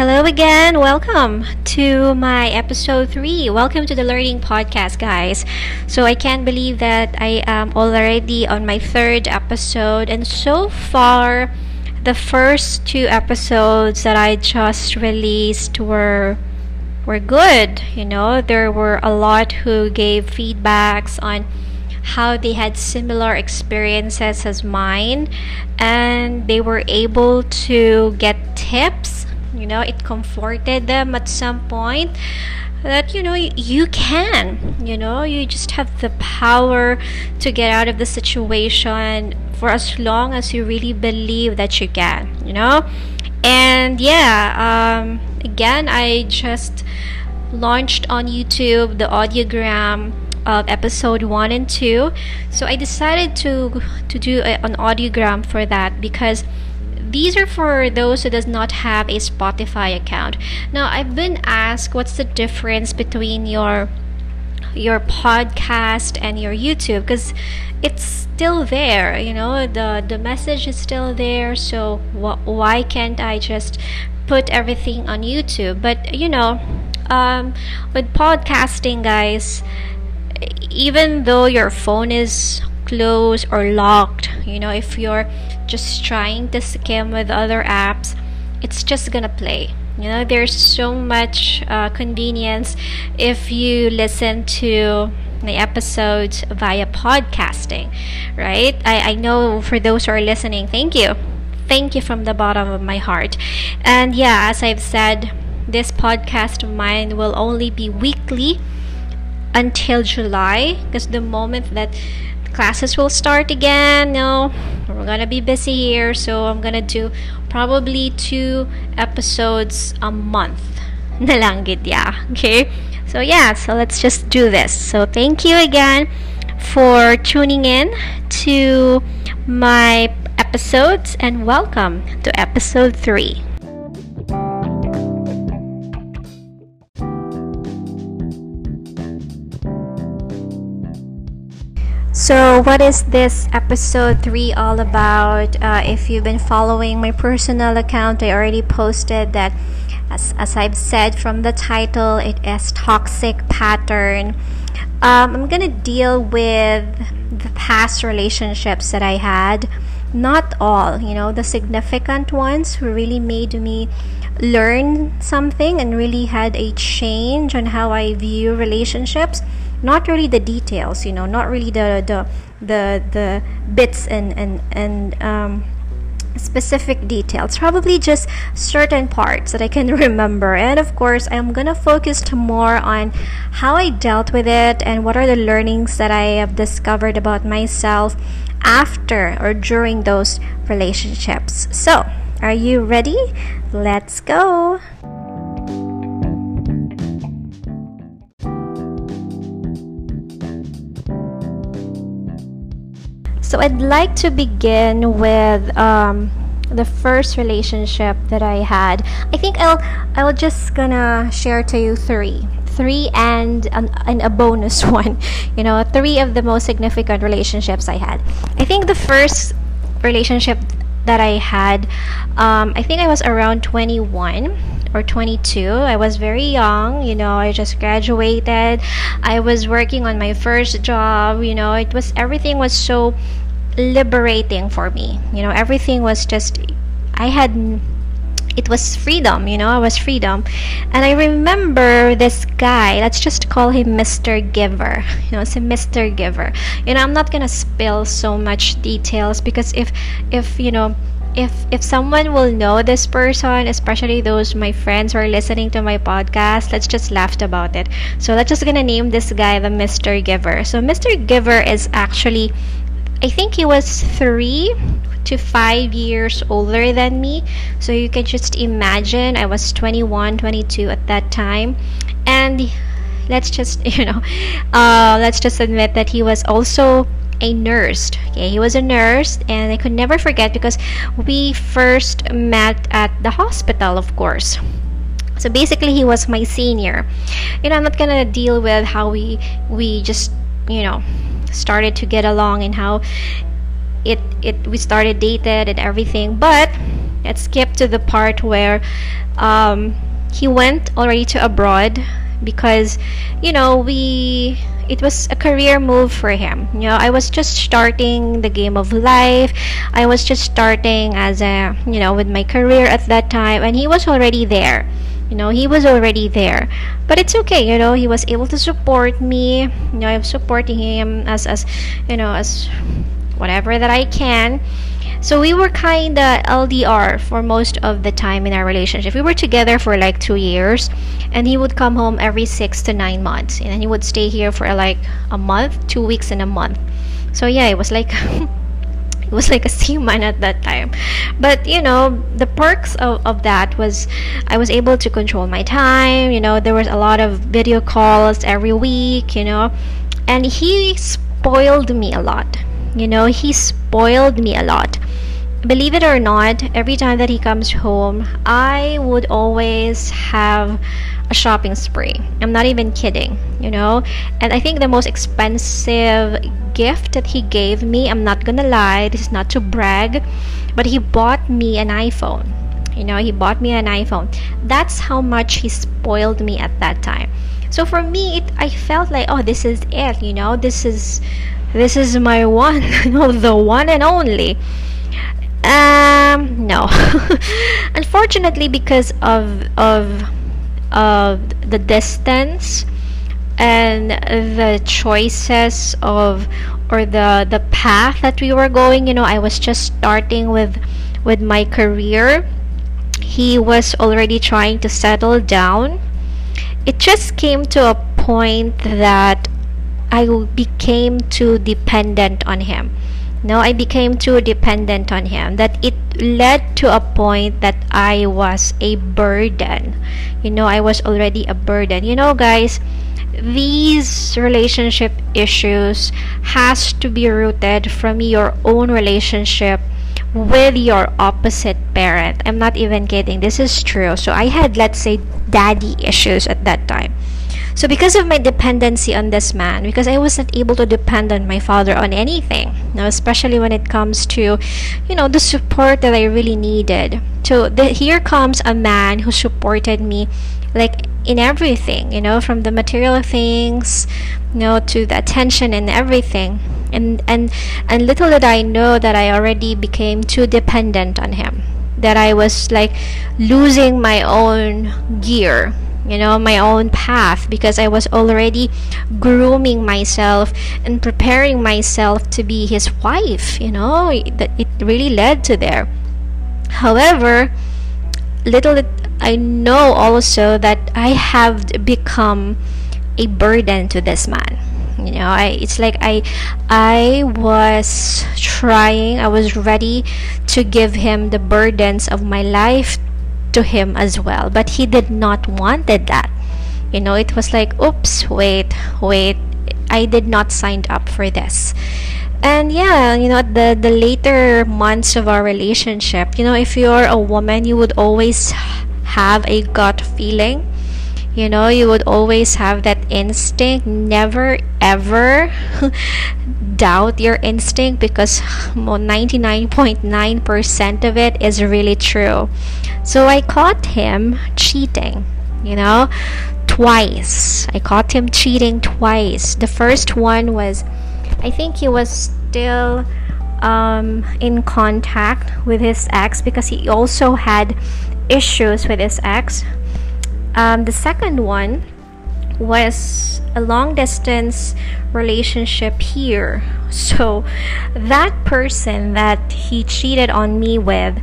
Hello again. Welcome to my episode 3. Welcome to the Learning Podcast, guys. So, I can't believe that I am already on my third episode, and so far, the first two episodes that I just released were were good. You know, there were a lot who gave feedbacks on how they had similar experiences as mine and they were able to get tips you know it comforted them at some point that you know you can you know you just have the power to get out of the situation for as long as you really believe that you can you know? And yeah um, again i just launched on youtube the audiogram of episode 1 and 2 so i decided to to do a, an audiogram for that because these are for those who does not have a Spotify account. Now, I've been asked what's the difference between your your podcast and your YouTube because it's still there, you know, the the message is still there. So wh- why can't I just put everything on YouTube? But you know, um, with podcasting, guys, even though your phone is closed or locked, you know, if you're just trying to skim with other apps, it's just gonna play. You know, there's so much uh, convenience if you listen to the episodes via podcasting, right? I, I know for those who are listening, thank you. Thank you from the bottom of my heart. And yeah, as I've said, this podcast of mine will only be weekly until July because the moment that classes will start again. No, we're gonna be busy here, so I'm gonna do probably two episodes a month. Yeah. Okay. So yeah, so let's just do this. So thank you again for tuning in to my episodes and welcome to episode 3. So, what is this episode 3 all about? Uh, if you've been following my personal account, I already posted that, as, as I've said from the title, it is Toxic Pattern. Um, I'm gonna deal with the past relationships that I had. Not all, you know, the significant ones who really made me learn something and really had a change on how I view relationships not really the details you know not really the the the, the bits and and and um, specific details. Probably just certain parts that i can remember. And of course i'm gonna focus more on how i dealt with it and what are the learnings that i have discovered about myself after or during those relationships. So are you ready? Let's go So I'd like to begin with um, the first relationship that I had. I think I'll I'll just gonna share to you three, three and an, and a bonus one. You know, three of the most significant relationships I had. I think the first relationship that I had, um, I think I was around 21 or 22. I was very young, you know, I just graduated. I was working on my first job, you know, it was everything was so liberating for me. You know, everything was just I had it was freedom, you know, I was freedom. And I remember this guy, let's just call him Mr. Giver. You know, it's a Mr. Giver. You know, I'm not gonna spill so much details because if if you know if if someone will know this person, especially those my friends who are listening to my podcast, let's just laugh about it. So let's just gonna name this guy the Mr. Giver. So Mr. Giver is actually I think he was three to five years older than me. So you can just imagine I was 21, 22 at that time. And let's just, you know, uh, let's just admit that he was also a nurse. Okay, he was a nurse, and I could never forget because we first met at the hospital, of course. So basically, he was my senior. You know, I'm not gonna deal with how we we just you know started to get along and how it it we started dated and everything but let's skip to the part where um, he went already to abroad because you know we it was a career move for him. You know i was just starting the game of life. I was just starting as a you know with my career at that time and he was already there. You know he was already there. But it's okay you know he was able to support me. You know i'm supporting him as as you know as whatever that i can so we were kind of LDR for most of the time in our relationship. We were together for like two years, and he would come home every six to nine months, and then he would stay here for like a month, two weeks, and a month. So yeah, it was like it was like a seaman at that time. But you know, the perks of, of that was I was able to control my time. You know, there was a lot of video calls every week. You know, and he spoiled me a lot. You know, he spoiled me a lot believe it or not, every time that he comes home, I would always have a shopping spree. I'm not even kidding, you know? And I think the most expensive gift that he gave me, I'm not gonna lie, this is not to brag, but he bought me an iPhone. You know, he bought me an iPhone. That's how much he spoiled me at that time. So for me, it, I felt like, oh, this is it, you know? This is this is my one, you know, the one and only um, no. Unfortunately, because of of of the distance and the choices of or the the path that we were going, you know, I was just starting with with my career. He was already trying to settle down. It just came to a point that I became too dependent on him no, I became too dependent on him that it led to a point that I was a burden. You know, I was already a burden. You know, guys, these relationship issues has to be rooted from your own relationship with your opposite parent. I'm not even kidding. This is true. So I had let's say daddy issues at that time. So because of my dependency on this man, because I wasn't able to depend on my father on anything, you know, especially when it comes to, you know, the support that I really needed. So the, here comes a man who supported me like in everything, you know, from the material things, you know, to the attention and everything. And and and little did I know that I already became too dependent on him. That I was like losing my own gear you know my own path because i was already grooming myself and preparing myself to be his wife you know that it really led to there. However little i know also that i have become a burden to this man. You know i it's like i i was trying i was ready to give him the burdens of my life to him as well but he did not wanted that. You know it was like oops wait wait i did not sign up for this. And yeah you know the the later months of our relationship you know if you're a woman you would always have a gut feeling you know you would always have that instinct never ever doubt your instinct because 99.9% of it is really true so I caught him cheating, you know, twice. I caught him cheating twice. The first one was, I think he was still um, in contact with his ex because he also had issues with his ex. Um, the second one was a long distance relationship here. So that person that he cheated on me with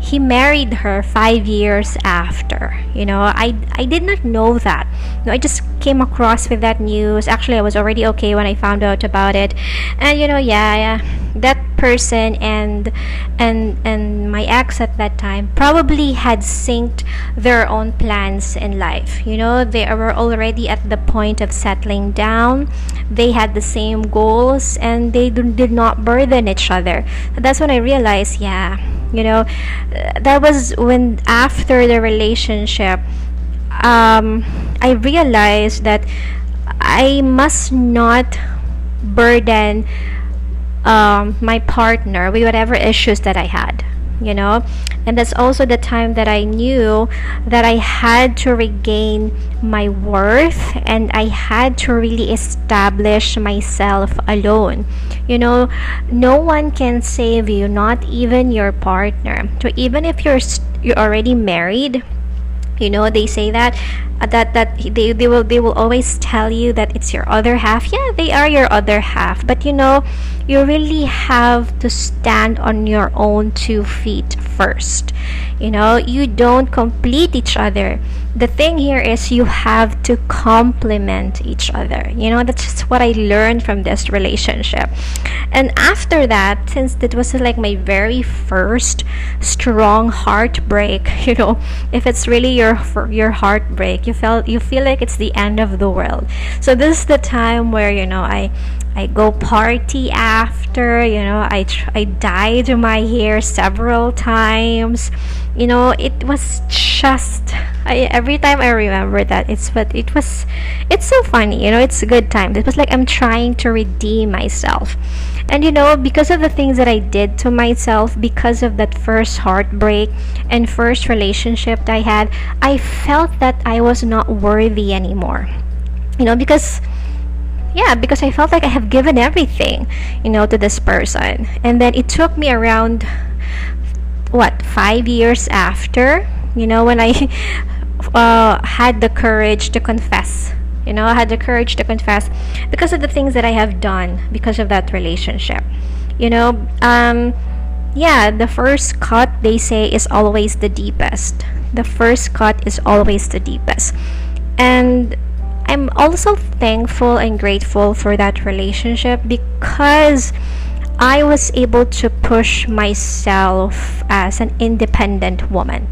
he married her five years after. You know, I, I did not know that. I just came across with that news. Actually, I was already okay when I found out about it. And you know, yeah, yeah that person and and and my ex at that time probably had synced their own plans in life. You know, they were already at the point of settling down. They had the same goals and they did not burden each other. That's when I realized, yeah you know that was when after the relationship um, i realized that i must not burden um, my partner with whatever issues that i had you know and that's also the time that I knew that I had to regain my worth and I had to really establish myself alone. You know, no one can save you, not even your partner. So even if you're you're already married, you know they say that Uh, that that they, they will they will always tell you that it's your other half. Yeah they are your other half. But you know you really have to stand on your own two feet first. You know you don't complete each other. The thing here is you have to complement each other. You know that's just what i learned from this relationship. And after that since it was like my very first strong heartbreak you know if it's really your your heartbreak you felt you feel like it's the end of the world. So this is the time where you know i I go party after, you know, I tr- I dyed my hair several times. You know, it was just I every time I remember that it's but it was it's so funny, you know, it's a good time. It was like I'm trying to redeem myself. And you know, because of the things that I did to myself, because of that first heartbreak and first relationship that I had, I felt that I was not worthy anymore. You know, because yeah because i felt like i have given everything you know to this person. And then it took me around what five years after you know when i uh, had the courage to confess. You know i had the courage to confess because of the things that i have done because of that relationship. You know um yeah the first cut they say is always the deepest. The first cut is always the deepest. And I'm also thankful and grateful for that relationship because I was able to push myself as an independent woman.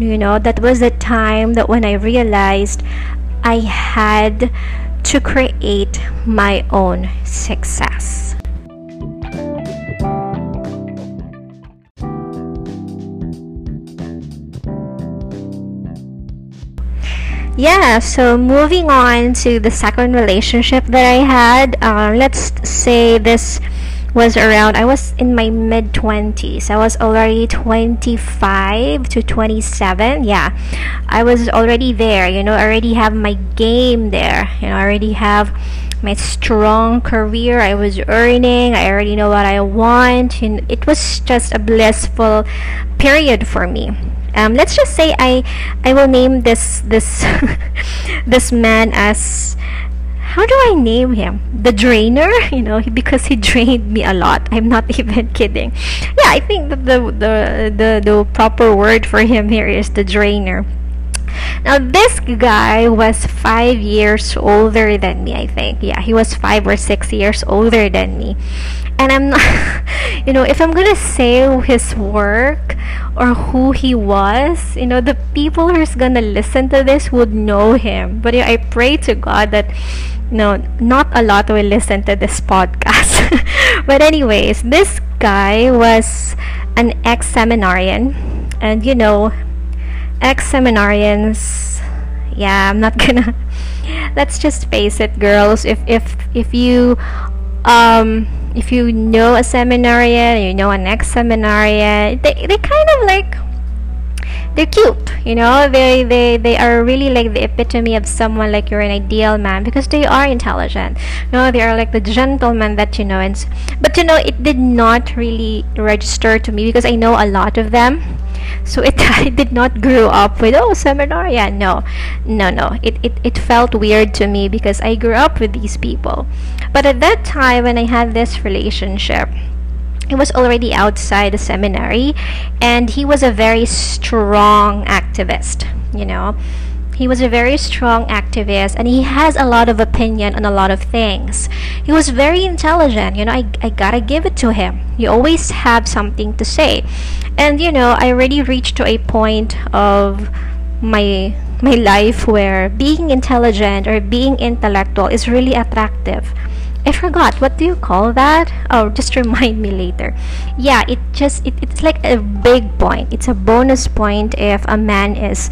You know, that was the time that when I realized I had to create my own success. Yeah so moving on to the second relationship that i had uh, let's say this was around i was in my mid 20s i was already 25 to 27 yeah. I was already there you know already have my game there you know already have my strong career i was earning i already know what i want and it was just a blissful period for me um, let's just say I I will name this this this man as how do I name him? The drainer, you know, because he drained me a lot. I'm not even kidding. Yeah, I think the the the, the proper word for him here is the drainer. Now, this guy was five years older than me, I think. Yeah, he was five or six years older than me. And I'm not, you know, if I'm gonna say his work or who he was, you know, the people who's gonna listen to this would know him. But I pray to God that you no, not a lot will listen to this podcast. but anyways, this guy was an ex-seminarian, and you know, ex-seminarians. Yeah, I'm not gonna. Let's just face it, girls. If if if you um if you know a seminarian, you know an ex-seminarian, they, they kind of like they're cute you know? They they they are really like the epitome of someone like you're an ideal man because they are intelligent. You know they are like the gentleman that you know. And but you know it did not really register to me because i know a lot of them. So it I did not grow up with oh Yeah, no no no. It, it it felt weird to me because I grew up with these people. But at that time when I had this relationship he was already outside the seminary and he was a very strong activist you know he was a very strong activist and he has a lot of opinion on a lot of things. He was very intelligent, you know, I, I gotta give it to him. you always have something to say. And you know, I already reached to a point of my my life where being intelligent or being intellectual is really attractive. I forgot what do you call that? Oh, just remind me later. Yeah, it just it, it's like a big point. It's a bonus point if a man is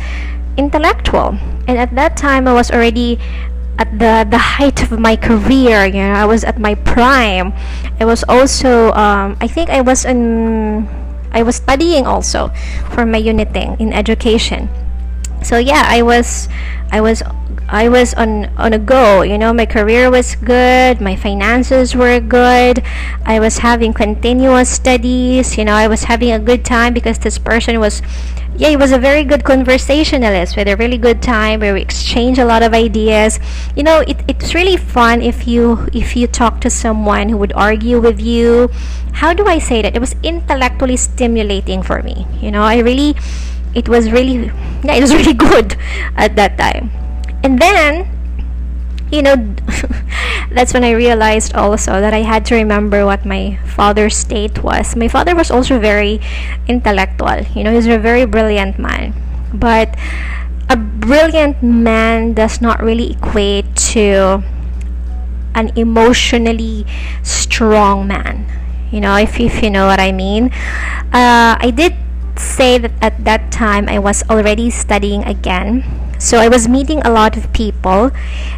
intellectual. And at that time, I was already at the the height of my career. You know, I was at my prime. I was also, um, I think, I was in I was studying also for my uniting in education. So yeah, I was I was I was on on a go. You know, my career was good, my finances were good. I was having continuous studies. You know, I was having a good time because this person was yeah, he was a very good conversationalist we had a really good time where we exchange a lot of ideas. You know, it, it's really fun if you if you talk to someone who would argue with you. How do I say that? It was intellectually stimulating for me. You know, I really it was really yeah, it was really good at that time. And then you know that's when i realized also that i had to remember what my father's state was. My father was also very intellectual you know he's a very brilliant man. But a brilliant man does not really equate to an emotionally strong man you know if, if you know what i mean. Uh, i did say that at that time i was already studying again. So I was meeting a lot of people,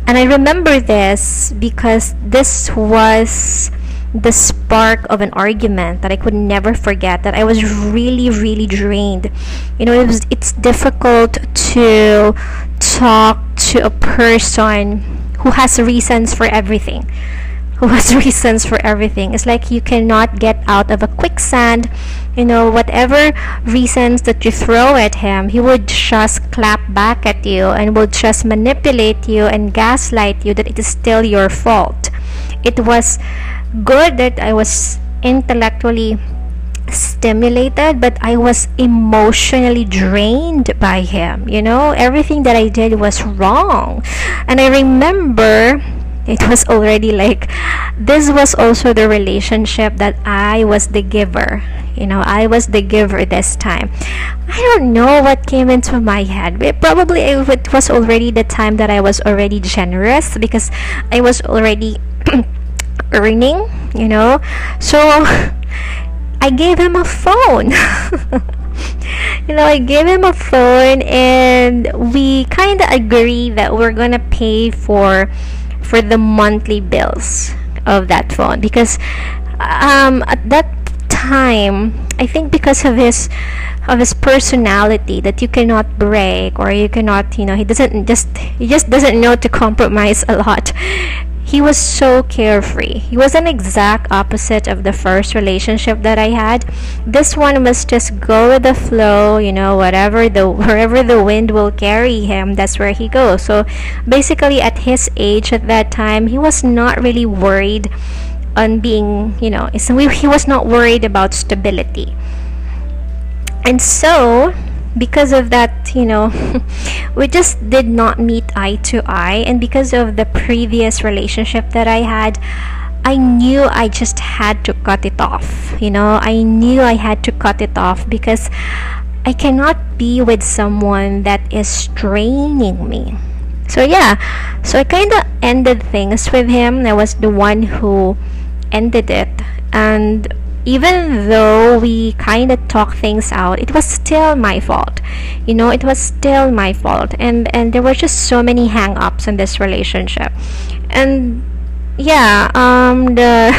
and I remember this because this was the spark of an argument that I could never forget that I was really really drained. You know it was it's difficult to talk to a person who has reasons for everything who has reasons for everything it's like you cannot get out of a quicksand you know, whatever reasons that you throw at him, he would just clap back at you and would just manipulate you and gaslight you that it is still your fault. It was good that I was intellectually stimulated, but I was emotionally drained by him. You know, everything that I did was wrong. And I remember it was already like this was also the relationship that I was the giver. You know I was the giver this time. I don't know what came into my head it probably it was already the time that I was already generous because I was already earning you know? So I gave him a phone. You know, I gave him a phone and we kind of agree that we're gonna pay for for the monthly bills of that phone. Because um, at that time I think because of his of his personality that you cannot break or you cannot you know he doesn't just he just doesn't know to compromise a lot he was so carefree. He was an exact opposite of the first relationship that I had. This one was just go with the flow, you know, whatever the wherever the wind will carry him, that's where he goes. So basically at his age at that time, he was not really worried on being, you know, he was not worried about stability. And so because of that, you know, we just did not meet eye to eye. And because of the previous relationship that I had, I knew I just had to cut it off. You know, I knew I had to cut it off because I cannot be with someone that is straining me. So, yeah, so I kind of ended things with him. I was the one who ended it. And even though we kind of talk things out it was still my fault. You know it was still my fault. And and there were just so many hang-ups in this relationship. And yeah um the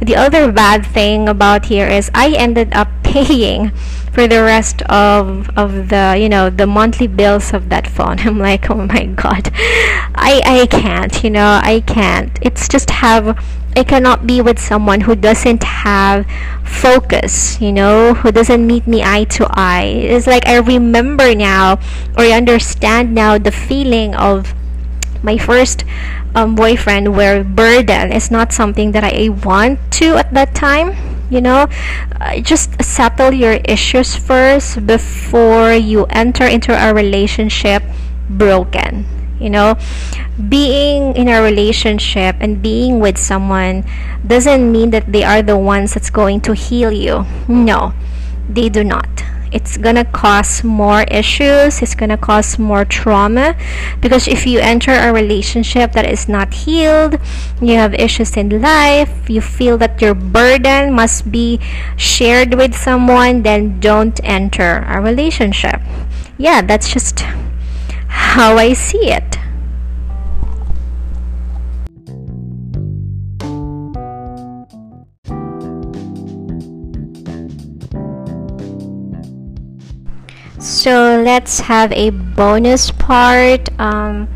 the other bad thing about here is i ended up paying for the rest of of the you know the monthly bills of that phone. I'm like oh my god. I i can't you know i can't. It's just have I cannot be with someone who doesn't have focus, you know, who doesn't meet me eye to eye. It's like I remember now or I understand now the feeling of my first um, boyfriend where burden is not something that I want to at that time. You know, uh, just settle your issues first before you enter into a relationship broken you know? Being in a relationship and being with someone doesn't mean that they are the ones that's going to heal you. No they do not it's gonna cause more issues it's gonna cause more trauma because if you enter a relationship that is not healed you have issues in life you feel that your burden must be shared with someone then don't enter a relationship yeah that's just how I see it. So let's have a bonus part. Um,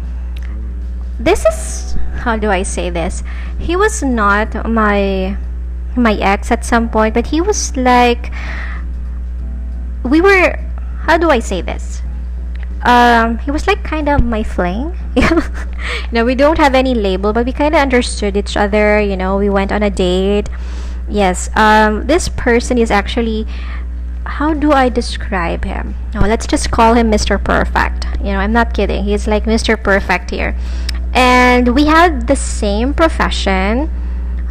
this is how do I say this? He was not my my ex at some point, but he was like we were how do I say this? Um, he was like kind of my fling. no, we don't have any label, but we kind of understood each other. You know, we went on a date. Yes, um, this person is actually how do I describe him? Oh, let's just call him Mr. Perfect. You know, I'm not kidding. He's like Mr. Perfect here. And we had the same profession.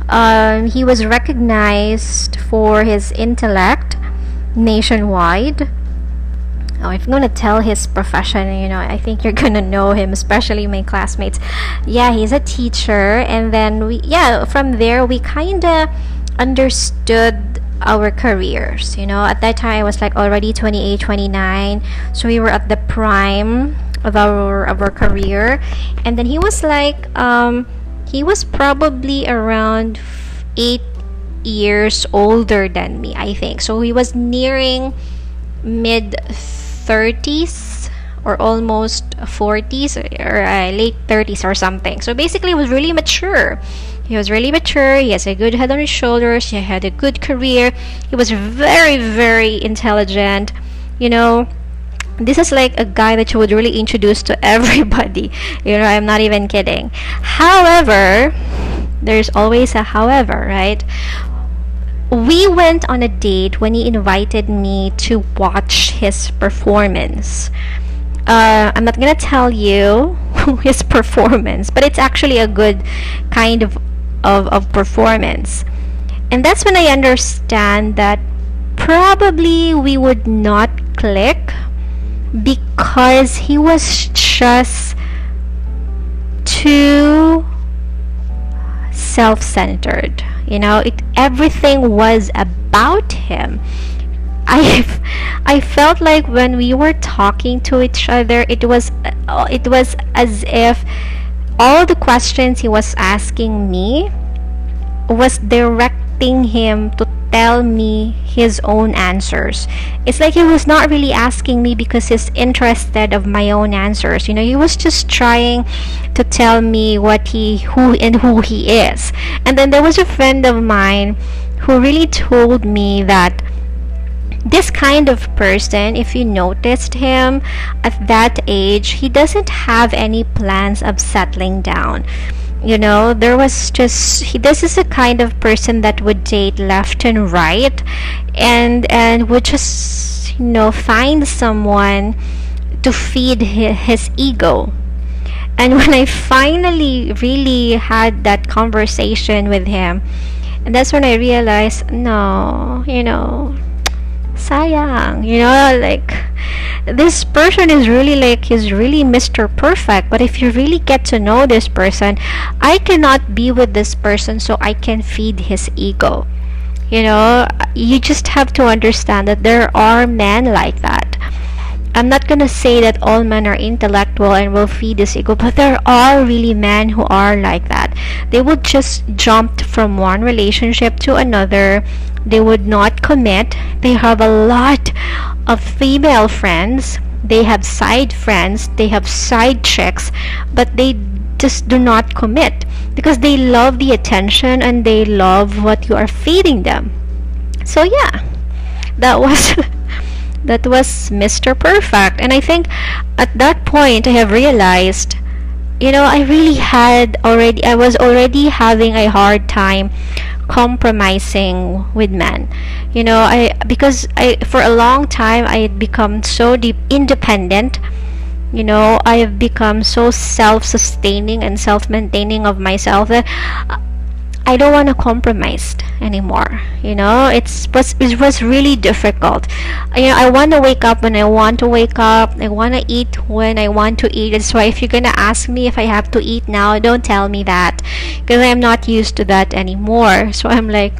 Um, he was recognized for his intellect nationwide. Oh, if I'm gonna tell his profession, you know, I think you're gonna know him, especially my classmates. Yeah, he's a teacher, and then we, yeah, from there we kind of understood our careers you know? At that time i was like already 28 29 so we were at the prime of our of our career. And then he was like um he was probably around eight years older than me i think. So he was nearing mid 30s or almost 40s or uh, late 30s or something. So basically he was really mature he was really mature. He has a good head on his shoulders. He had a good career. He was very, very intelligent. You know, this is like a guy that you would really introduce to everybody. You know, I'm not even kidding. However, there's always a however, right? We went on a date when he invited me to watch his performance. Uh, I'm not gonna tell you his performance, but it's actually a good kind of of, of performance. And that's when I understand that probably we would not click because he was just too self-centered you know it everything was about him I I felt like when we were talking to each other it was uh, it was as if all the questions he was asking me was directing him to tell me his own answers. It's like he was not really asking me because he's interested of my own answers. You know, he was just trying to tell me what he who and who he is. And then there was a friend of mine who really told me that this kind of person, if you noticed him at that age, he doesn't have any plans of settling down. You know, there was just he, this is a kind of person that would date left and right, and and would just you know find someone to feed his, his ego. And when I finally really had that conversation with him, and that's when I realized, no, you know, sayang you know like this person is really like he's really mr perfect but if you really get to know this person i cannot be with this person so i can feed his ego you know you just have to understand that there are men like that I'm not gonna say that all men are intellectual and will feed this ego, but there are really men who are like that. They would just jump from one relationship to another. They would not commit. They have a lot of female friends. They have side friends. They have side chicks, but they just do not commit because they love the attention and they love what you are feeding them. So yeah, that was that was Mr. Perfect. And I think at that point I have realized, you know, I really had already, I was already having a hard time compromising with men. You know, I, because I, for a long time I had become so deep independent you know i have become so self-sustaining and self-maintaining of myself that I don't want to compromise anymore. You know, it's was it was really difficult. You know, I want to wake up when I want to wake up. I want to eat when I want to eat. That's why if you're gonna ask me if I have to eat now, don't tell me that, because I'm not used to that anymore. So I'm like,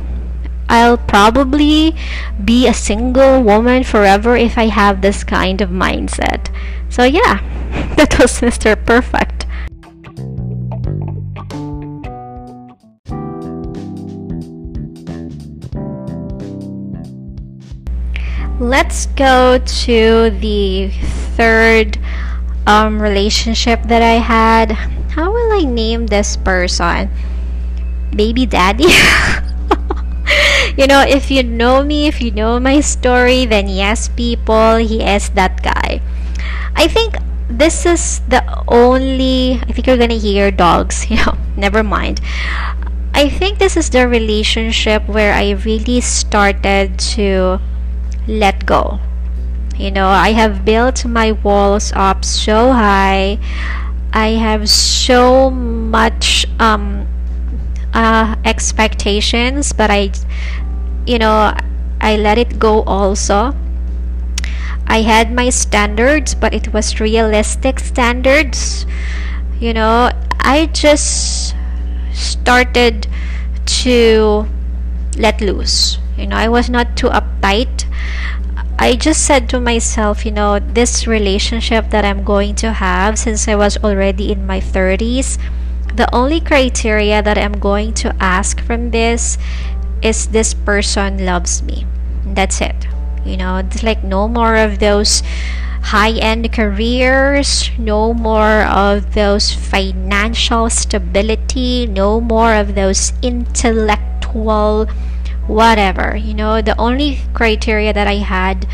I'll probably be a single woman forever if I have this kind of mindset. So yeah, that was Mr. Perfect. Let's go to the third um, relationship that I had. How will I name this person? Baby daddy? you know, if you know me, if you know my story, then yes, people, he is that guy. I think this is the only, I think you're gonna hear dogs, you know, never mind. I think this is the relationship where I really started to let go. You know, I have built my walls up so high. I have so much um, uh, expectations, but I, you know, I let it go also. I had my standards, but it was realistic standards. You know, I just started to let loose. You know, I was not too uptight. I just said to myself, you know, this relationship that I'm going to have since I was already in my 30s, the only criteria that I'm going to ask from this is this person loves me. That's it. You know, it's like no more of those high end careers, no more of those financial stability, no more of those intellectual whatever. You know, the only criteria that I had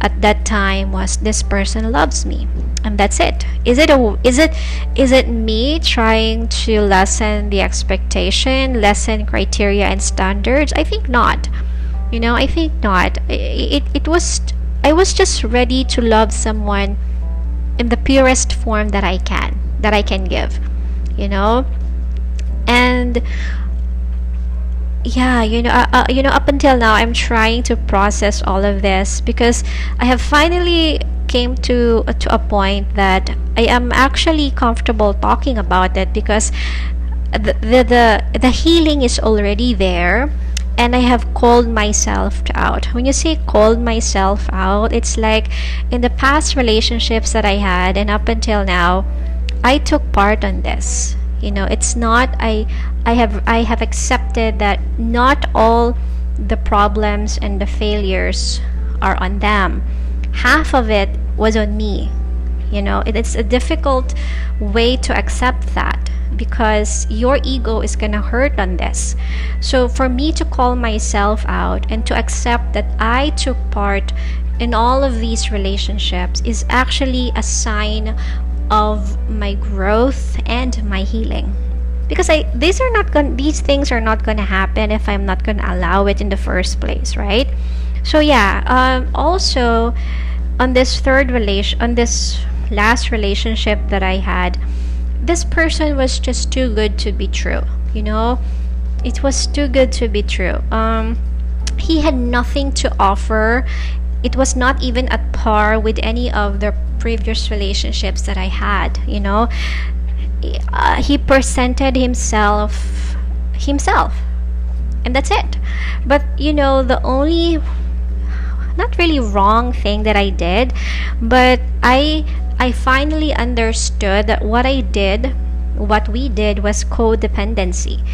at that time was this person loves me and that's it. Is it a is it is it me trying to lessen the expectation lessen criteria and standards? I think not. You know i think not. It, it, it was i was just ready to love someone in the purest form that i can that i can give you know? And yeah you know uh, uh, you know up until now i'm trying to process all of this because i have finally came to uh, to a point that i am actually comfortable talking about it because the the the, the healing is already there and I have called myself out. When you say called myself out, it's like in the past relationships that I had and up until now, I took part on this you know it's not i i have i have accepted that not all the problems and the failures are on them. Half of it was on me. You know it's a difficult way to accept that because your ego is going to hurt on this. So for me to call myself out and to accept that i took part in all of these relationships is actually a sign of my growth and my healing because I these are not going these things are not going to happen if I'm not going to allow it in the first place, right? So yeah, um, also on this third relation on this last relationship that I had, this person was just too good to be true, you know? It was too good to be true. Um he had nothing to offer. It was not even at par with any of the previous relationships that I had, you know. Uh, he presented himself himself. And that's it. But you know, the only not really wrong thing that I did, but I I finally understood that what I did what we did was codependency.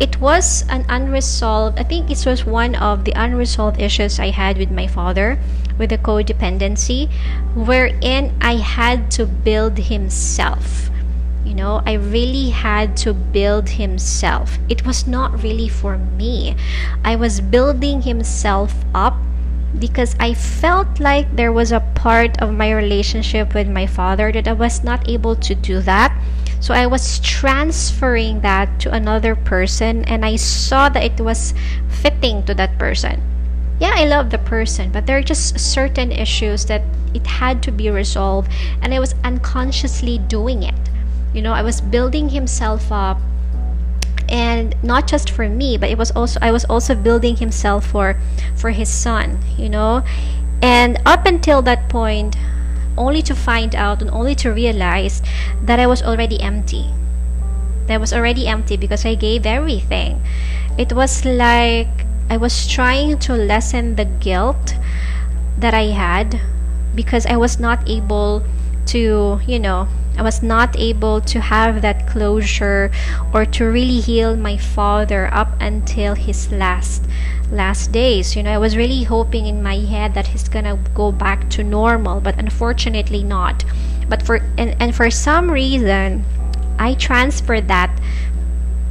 It was an unresolved, I think it was one of the unresolved issues I had with my father with the codependency, wherein I had to build himself. You know, I really had to build himself. It was not really for me. I was building himself up because I felt like there was a part of my relationship with my father that I was not able to do that. So I was transferring that to another person and I saw that it was fitting to that person. Yeah, I love the person, but there are just certain issues that it had to be resolved and I was unconsciously doing it. You know, I was building himself up and not just for me but it was also i was also building himself for for his son you know and up until that point only to find out and only to realize that i was already empty. That I was already empty because i gave everything. It was like i was trying to lessen the guilt that i had because i was not able to you know I was not able to have that closure or to really heal my father up until his last last days. You know, I was really hoping in my head that he's gonna go back to normal, but unfortunately not. But for and, and for some reason I transferred that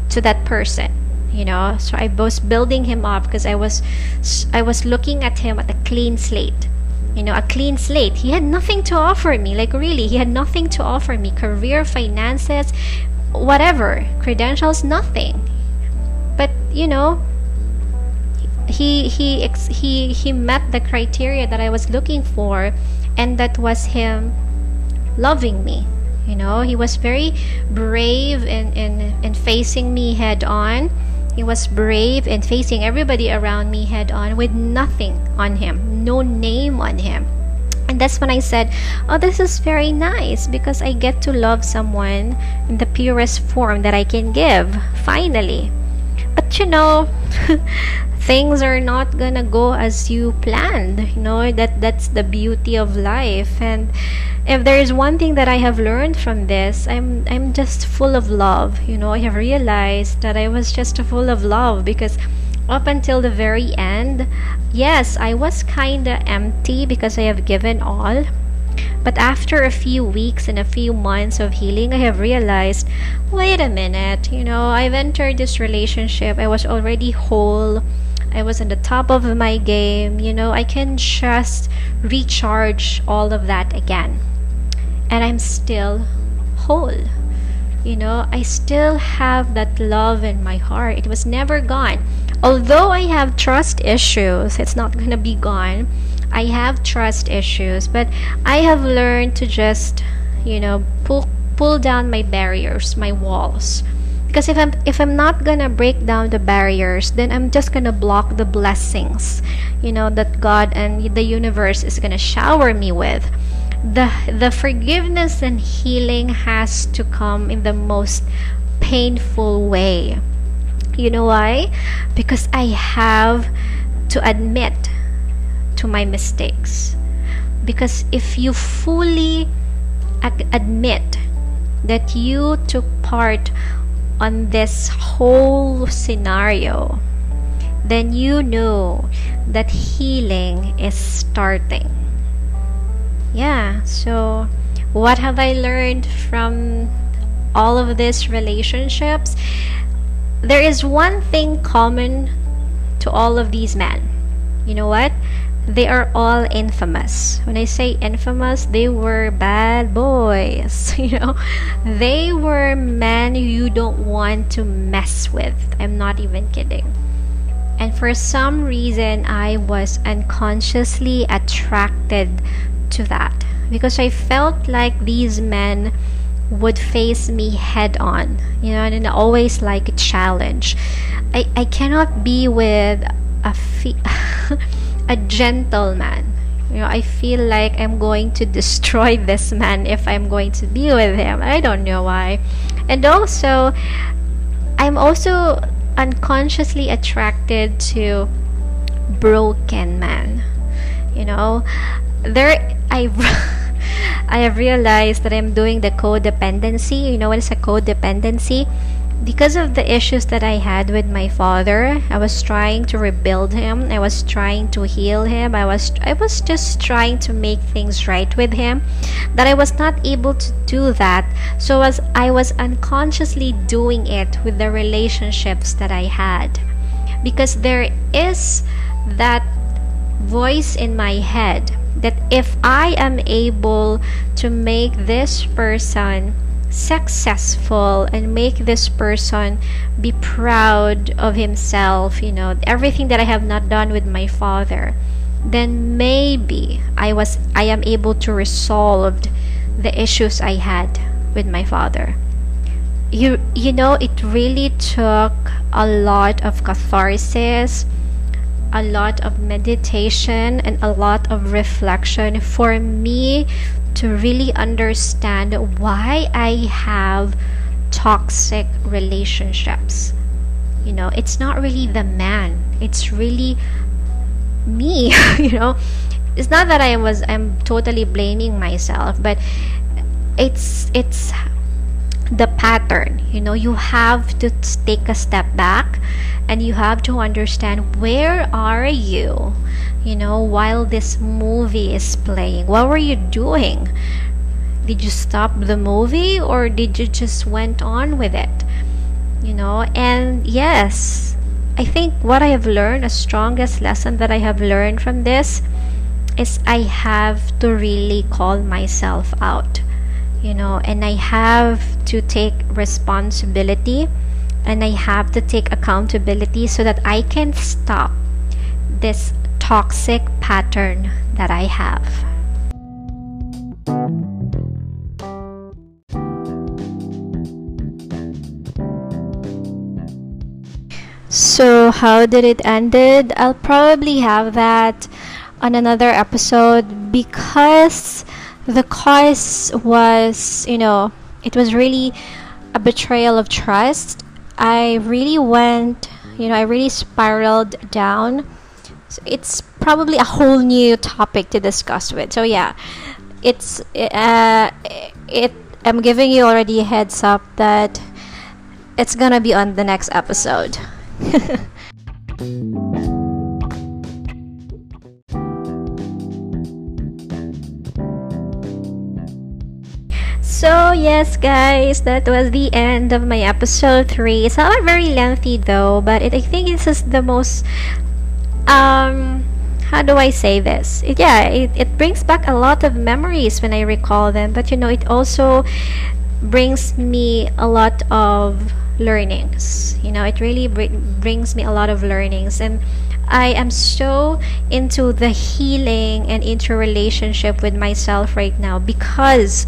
to that person you know so i was building him up because i was i was looking at him at a clean slate you know a clean slate. He had nothing to offer me. Like really he had nothing to offer me. Career finances whatever. Credentials nothing. But you know he he he he met the criteria that i was looking for and that was him loving me. You know he was very brave in in, in facing me head on he was brave and facing everybody around me head on with nothing on him, no name on him. And that's when I said, Oh, this is very nice because I get to love someone in the purest form that I can give, finally. But you know, things are not gonna go as you planned. You know, that that's the beauty of life. And if there is one thing that I have learned from this, I'm I'm just full of love. You know, I have realized that I was just full of love because up until the very end, yes, I was kind of empty because I have given all. But after a few weeks and a few months of healing, I have realized wait a minute, you know, I've entered this relationship, I was already whole. I was on the top of my game, you know, I can just recharge all of that again and I'm still whole. You know, I still have that love in my heart. It was never gone. Although I have trust issues, it's not going to be gone. I have trust issues, but I have learned to just, you know, pull pull down my barriers, my walls. Because if I'm if I'm not gonna break down the barriers, then I'm just gonna block the blessings, you know, that God and the universe is gonna shower me with. The the forgiveness and healing has to come in the most painful way. You know why? Because i have to admit to my mistakes. Because if you fully admit that you took part on this whole scenario then you know that healing is starting. Yeah so what have i learned from all of these relationships? There is one thing common to all of these men. You know what they are all infamous. When i say infamous they were bad boys you know? They were men you don't want to mess with. I'm not even kidding. And for some reason i was unconsciously attracted to that because I felt like these men would face me head on, you know, and always like a challenge. I, I cannot be with a a gentleman. You know, I feel like I'm going to destroy this man if I'm going to be with him. I don't know why. And also, I'm also unconsciously attracted to broken men. You know, there I I have realized that I'm doing the codependency. You know what is a codependency? Because of the issues that I had with my father, I was trying to rebuild him. I was trying to heal him. I was I was just trying to make things right with him. That I was not able to do that. So as I was unconsciously doing it with the relationships that I had. Because there is that voice in my head that if I am able to make this person successful and make this person be proud of himself, you know, everything that I have not done with my father, then maybe I was I am able to resolve the issues I had with my father. You you know it really took a lot of catharsis a lot of meditation and a lot of reflection for me to really understand why I have toxic relationships. You know, it's not really the man, it's really me, you know. It's not that I was I'm totally blaming myself, but it's it's the pattern you know you have to take a step back and you have to understand where are you you know while this movie is playing. What were you doing? Did you stop the movie or did you just went on with it? You know and yes i think what i have learned the strongest lesson that i have learned from this is i have to really call myself out you know and i have to take responsibility and i have to take accountability so that i can stop this toxic pattern that i have so how did it ended i'll probably have that on another episode because the cause was, you know, it was really a betrayal of trust. I really went, you know, I really spiraled down. It's probably a whole new topic to discuss with. So yeah, it's uh, it. I'm giving you already a heads up that it's gonna be on the next episode. So, yes, guys, that was the end of my episode 3. It's not very lengthy though, but it, I think this is the most. Um, how do I say this? It, yeah, it, it brings back a lot of memories when I recall them, but you know, it also brings me a lot of learnings. You know, it really br- brings me a lot of learnings. And I am so into the healing and interrelationship with myself right now because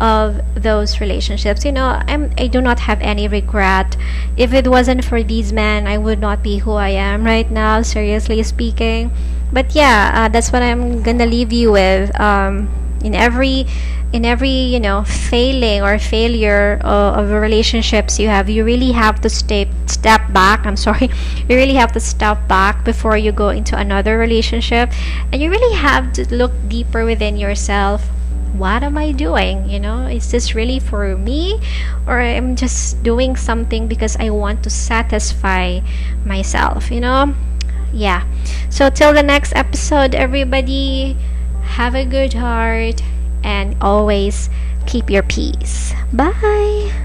of those relationships. You know i'm i do not have any regret. If it wasn't for these men i would not be who i am right now seriously speaking. But yeah uh, that's what i'm gonna leave you with. Um, in every in every you know failing or failure uh, of relationships you have you really have to step step back. I'm sorry. You really have to step back before you go into another relationship. And you really have to look deeper within yourself what am I doing? You know, is this really for me? Or I'm just doing something because I want to satisfy myself, you know? Yeah. So, till the next episode, everybody, have a good heart and always keep your peace. Bye.